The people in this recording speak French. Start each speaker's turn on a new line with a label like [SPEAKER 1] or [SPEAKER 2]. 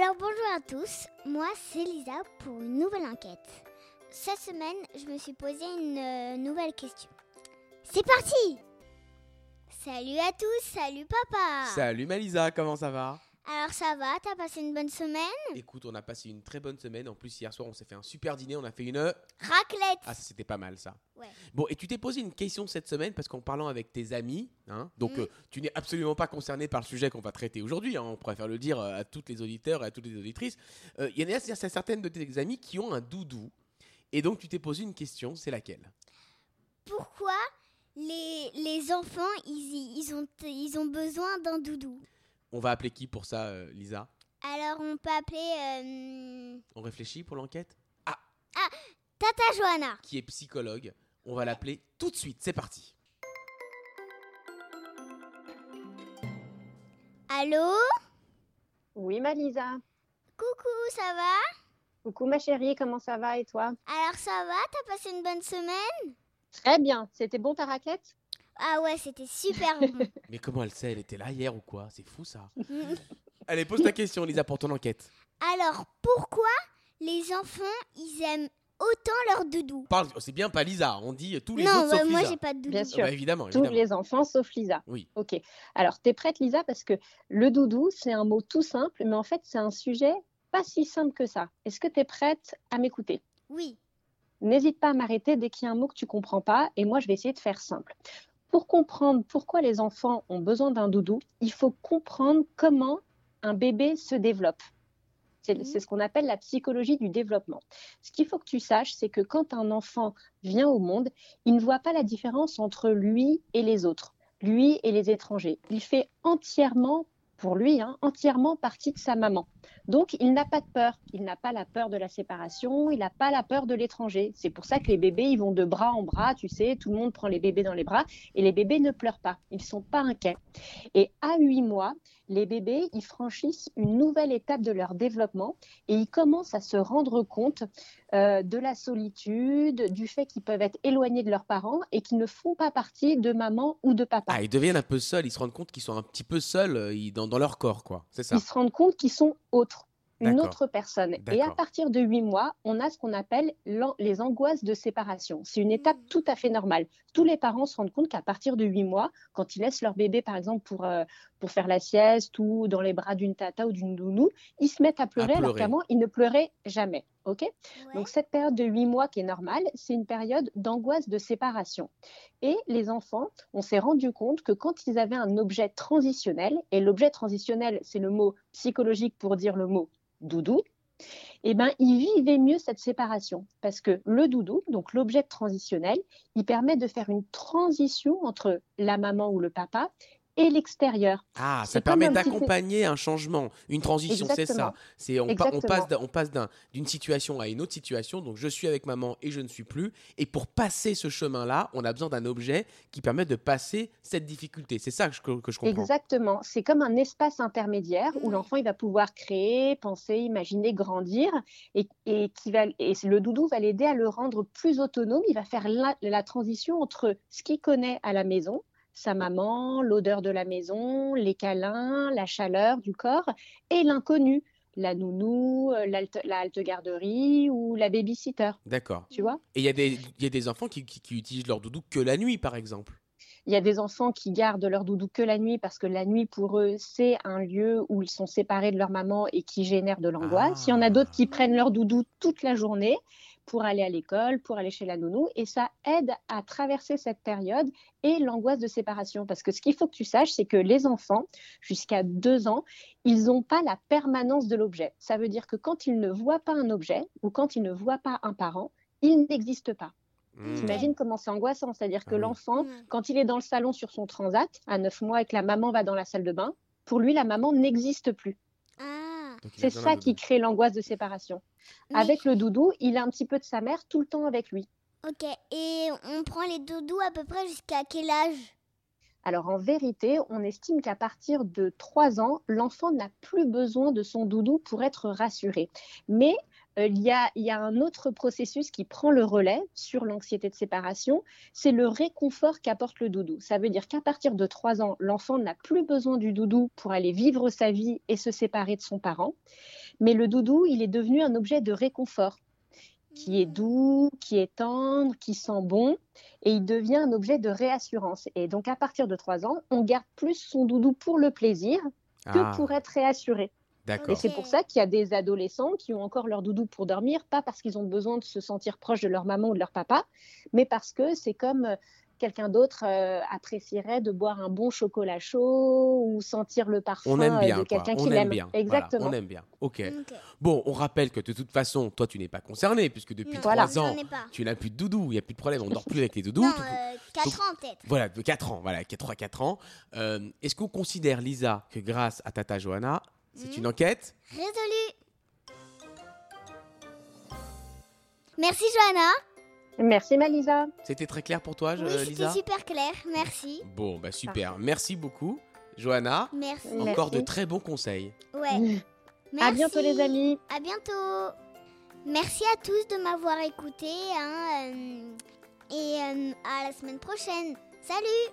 [SPEAKER 1] Alors bonjour à tous, moi c'est Lisa pour une nouvelle enquête. Cette semaine, je me suis posé une euh, nouvelle question. C'est parti Salut à tous, salut papa
[SPEAKER 2] Salut Malisa, comment ça va?
[SPEAKER 1] Alors ça va, t'as passé une bonne semaine
[SPEAKER 2] Écoute, on a passé une très bonne semaine. En plus, hier soir, on s'est fait un super dîner. On a fait une.
[SPEAKER 1] Raclette
[SPEAKER 2] Ah, c'était pas mal ça.
[SPEAKER 1] Ouais.
[SPEAKER 2] Bon, et tu t'es posé une question cette semaine parce qu'en parlant avec tes amis, hein, donc
[SPEAKER 1] Mm.
[SPEAKER 2] euh, tu n'es absolument pas concerné par le sujet qu'on va traiter aujourd'hui. hein, on préfère le dire euh, à toutes les auditeurs et à toutes les auditrices. Euh, Il y en a certaines de tes amis qui ont un doudou. Et donc, tu t'es posé une question, c'est laquelle?
[SPEAKER 1] Pourquoi les, les enfants, ils, ils, ont, ils ont besoin d'un doudou?
[SPEAKER 2] On va appeler qui pour ça, euh, Lisa?
[SPEAKER 1] Alors on peut appeler euh,
[SPEAKER 2] On réfléchit pour l'enquête?
[SPEAKER 1] Tata Johanna.
[SPEAKER 2] Qui est psychologue. On va l'appeler tout de suite. C'est parti.
[SPEAKER 1] Allô?
[SPEAKER 3] Oui, Malisa.
[SPEAKER 1] Coucou, ça va?
[SPEAKER 3] Coucou ma chérie, comment ça va et toi?
[SPEAKER 1] Alors ça va, t'as passé une bonne semaine?
[SPEAKER 3] Très bien. C'était bon ta raquette?
[SPEAKER 1] Ah ouais, c'était super bon.
[SPEAKER 2] Mais comment elle sait Elle était là hier ou quoi? C'est fou ça. Allez, pose ta question, Lisa, pour ton enquête.
[SPEAKER 1] Alors, pourquoi les enfants, ils aiment autant leur doudou
[SPEAKER 2] Parle, oh, c'est bien pas Lisa, on dit tous les
[SPEAKER 1] Non,
[SPEAKER 2] autres sauf
[SPEAKER 1] bah, moi
[SPEAKER 2] Lisa.
[SPEAKER 1] j'ai pas de doudou.
[SPEAKER 3] Bien sûr.
[SPEAKER 2] bah, évidemment,
[SPEAKER 3] Tous
[SPEAKER 2] évidemment.
[SPEAKER 3] les enfants sauf Lisa.
[SPEAKER 2] Oui.
[SPEAKER 3] Ok. Alors, t'es prête Lisa? Parce que le doudou, c'est un mot tout simple, mais en fait, c'est un sujet pas si simple que ça. Est-ce que t'es prête à m'écouter?
[SPEAKER 1] Oui.
[SPEAKER 3] N'hésite pas à m'arrêter dès qu'il y a un mot que tu comprends pas, et moi, je vais essayer de faire simple. Pour comprendre pourquoi les enfants ont besoin d'un doudou, il faut comprendre comment un bébé se développe. C'est
[SPEAKER 1] Mhm.
[SPEAKER 3] c'est ce qu'on appelle la psychologie du développement. Ce qu'il faut que tu saches, c'est que quand un enfant vient au monde, il ne voit pas la différence entre lui et les autres, lui et les étrangers. Il fait entièrement, pour lui, hein, entièrement partie de sa maman. Donc, il n'a pas de peur. Il n'a pas la peur de la séparation, il n'a pas la peur de l'étranger. C'est pour ça que les bébés, ils vont de bras en bras, tu sais, tout le monde prend les bébés dans les bras et les bébés ne pleurent pas. Ils ne sont pas inquiets. Et à huit mois, les bébés, ils franchissent une nouvelle étape de leur développement et ils commencent à se rendre compte euh, de la solitude, du fait qu'ils peuvent être éloignés de leurs parents et qu'ils ne font pas partie de maman ou de papa.
[SPEAKER 2] Ah, ils deviennent un peu seuls, ils se rendent compte qu'ils sont un petit peu seuls euh, dans leur corps, quoi. C'est ça.
[SPEAKER 3] ils se rendent compte qu'ils sont une autre personne. Et à partir de huit mois, on a ce qu'on appelle les angoisses de séparation. C'est une étape tout à fait normale. Tous les parents se rendent compte qu'à partir de huit mois, quand ils laissent leur bébé, par exemple, pour, euh, pour faire la sieste ou dans les bras d'une tata ou d'une nounou, ils se mettent à pleurer, alors
[SPEAKER 2] pleurer.
[SPEAKER 3] qu'avant, ils ne pleuraient jamais. OK?
[SPEAKER 1] Ouais.
[SPEAKER 3] donc cette période de huit mois qui est normale, c'est une période d'angoisse de séparation. Et les enfants, on s'est rendu compte que quand ils avaient un objet transitionnel, et l'objet transitionnel, c'est le mot psychologique pour dire le mot doudou, eh ben, ils vivaient mieux cette séparation. Parce que le doudou, donc l'objet transitionnel, il permet de faire une transition entre la maman ou le papa et l'extérieur.
[SPEAKER 2] Ah, ça permet d'accompagner un changement, une transition, c'est ça. C'est on, pa- on
[SPEAKER 3] Exactement.
[SPEAKER 2] passe on d'une situation à une autre situation. Donc je suis avec maman et je ne suis plus. Et pour passer ce chemin-là, on a besoin d'un objet qui permet de passer cette difficulté. C'est ça que je, que je comprends.
[SPEAKER 3] Exactement. C'est comme un espace intermédiaire où l'enfant il va pouvoir créer, penser, imaginer, grandir et, et, qui va, et le doudou va l'aider à le rendre plus autonome. Il va faire la, la transition entre ce qu'il connaît à la maison, sa maman, l'odeur de la maison, les câlins, la chaleur du corps et l'inconnu, la nounou, euh, la halte garderie ou la babysitter.
[SPEAKER 2] D'accord.
[SPEAKER 3] Tu vois
[SPEAKER 2] Et il y, a des- il y a des enfants qui, qui- qui utilisent leur doudou que la nuit, par exemple.
[SPEAKER 3] Il y a des enfants qui gardent leur doudou que la nuit parce que la nuit, pour eux, c'est un lieu où ils sont séparés de leur maman et qui génère de l'angoisse. Il y en a d'autres qui prennent leur doudou toute la journée pour aller à l'école, pour aller chez la nounou. Et ça aide à traverser cette période et l'angoisse de séparation. Parce que ce qu'il faut que tu saches, c'est que les enfants, jusqu'à deux ans, ils n'ont pas la permanence de l'objet. Ça veut dire que quand ils ne voient pas un objet ou quand ils ne voient pas un parent, il n'existe pas.
[SPEAKER 2] Hmm.
[SPEAKER 3] T'imagines comment c'est angoissant, c'est-à-dire que
[SPEAKER 2] Ah oui.
[SPEAKER 3] l'enfant,
[SPEAKER 1] Mm.
[SPEAKER 3] quand il est dans le salon sur son transat, à 9 mois, et que la maman va dans la salle de bain, pour lui, la maman n'existe plus.
[SPEAKER 1] Ah.
[SPEAKER 2] Donc, il a
[SPEAKER 3] C'est ça qui crée l'angoisse de séparation.
[SPEAKER 1] Mais-
[SPEAKER 3] Avec le doudou, il a un petit peu de sa mère tout le temps avec lui.
[SPEAKER 1] Ok, et on prend les doudous à peu près jusqu'à quel âge?
[SPEAKER 3] Alors en vérité, on estime qu'à partir de 3 ans, l'enfant n'a plus besoin de son doudou pour être rassuré. Mais il, y a, il y a un autre processus qui prend le relais sur l'anxiété de séparation, c'est le réconfort qu'apporte le doudou. Ça veut dire qu'à partir de 3 ans, l'enfant n'a plus besoin du doudou pour aller vivre sa vie et se séparer de son parent. Mais le doudou, il est devenu un objet de réconfort qui est doux, qui est tendre, qui sent bon, et il devient un objet de réassurance. Et donc à partir de 3 ans, on garde plus son doudou pour le plaisir que
[SPEAKER 2] Ah,
[SPEAKER 3] pour être réassuré. Et c'est pour ça qu'il y a des adolescents qui ont encore leur doudou pour dormir, pas parce qu'ils ont besoin de se sentir proche de leur maman ou de leur papa, mais parce que c'est comme euh, quelqu'un d'autre euh, apprécierait de boire un bon chocolat chaud ou sentir le parfum
[SPEAKER 2] On aime
[SPEAKER 3] euh,
[SPEAKER 2] bien,
[SPEAKER 3] de quelqu'un
[SPEAKER 2] On
[SPEAKER 3] qu'il
[SPEAKER 2] aime
[SPEAKER 3] aime.
[SPEAKER 2] bien. Voilà,
[SPEAKER 3] Exactement.
[SPEAKER 2] on aime bien. Ok.
[SPEAKER 1] Ok.
[SPEAKER 2] Bon, on rappelle que de toute façon, toi, tu n'es pas concerné, puisque depuis
[SPEAKER 1] Non,
[SPEAKER 2] 3
[SPEAKER 3] Voilà.
[SPEAKER 1] j'en
[SPEAKER 2] ans, tu n'as plus de doudou, il n'y a plus de problème, on dort plus avec les doudous.
[SPEAKER 1] Non, euh, 4 ans peut-être.
[SPEAKER 2] Voilà, de 4 ans, voilà, 3-4 ans. Euh, Est-ce qu'on considère, Lisa, que grâce à Tata Johanna, c'est
[SPEAKER 1] Mhm.
[SPEAKER 2] une enquête
[SPEAKER 1] Résolu. Merci Johanna.
[SPEAKER 3] Merci Malisa.
[SPEAKER 2] C'était très clair pour toi, je-
[SPEAKER 1] oui, c'était
[SPEAKER 2] Lisa
[SPEAKER 1] super clair. Merci.
[SPEAKER 2] Bon, bah super. Merci beaucoup, Johanna.
[SPEAKER 1] Merci.
[SPEAKER 3] Merci.
[SPEAKER 2] Encore de très bons conseils.
[SPEAKER 1] Ouais.
[SPEAKER 3] À bientôt
[SPEAKER 1] Merci.
[SPEAKER 3] les amis.
[SPEAKER 1] À bientôt. Merci à tous de m'avoir écouté. hein, euh, et euh, à la semaine prochaine. Salut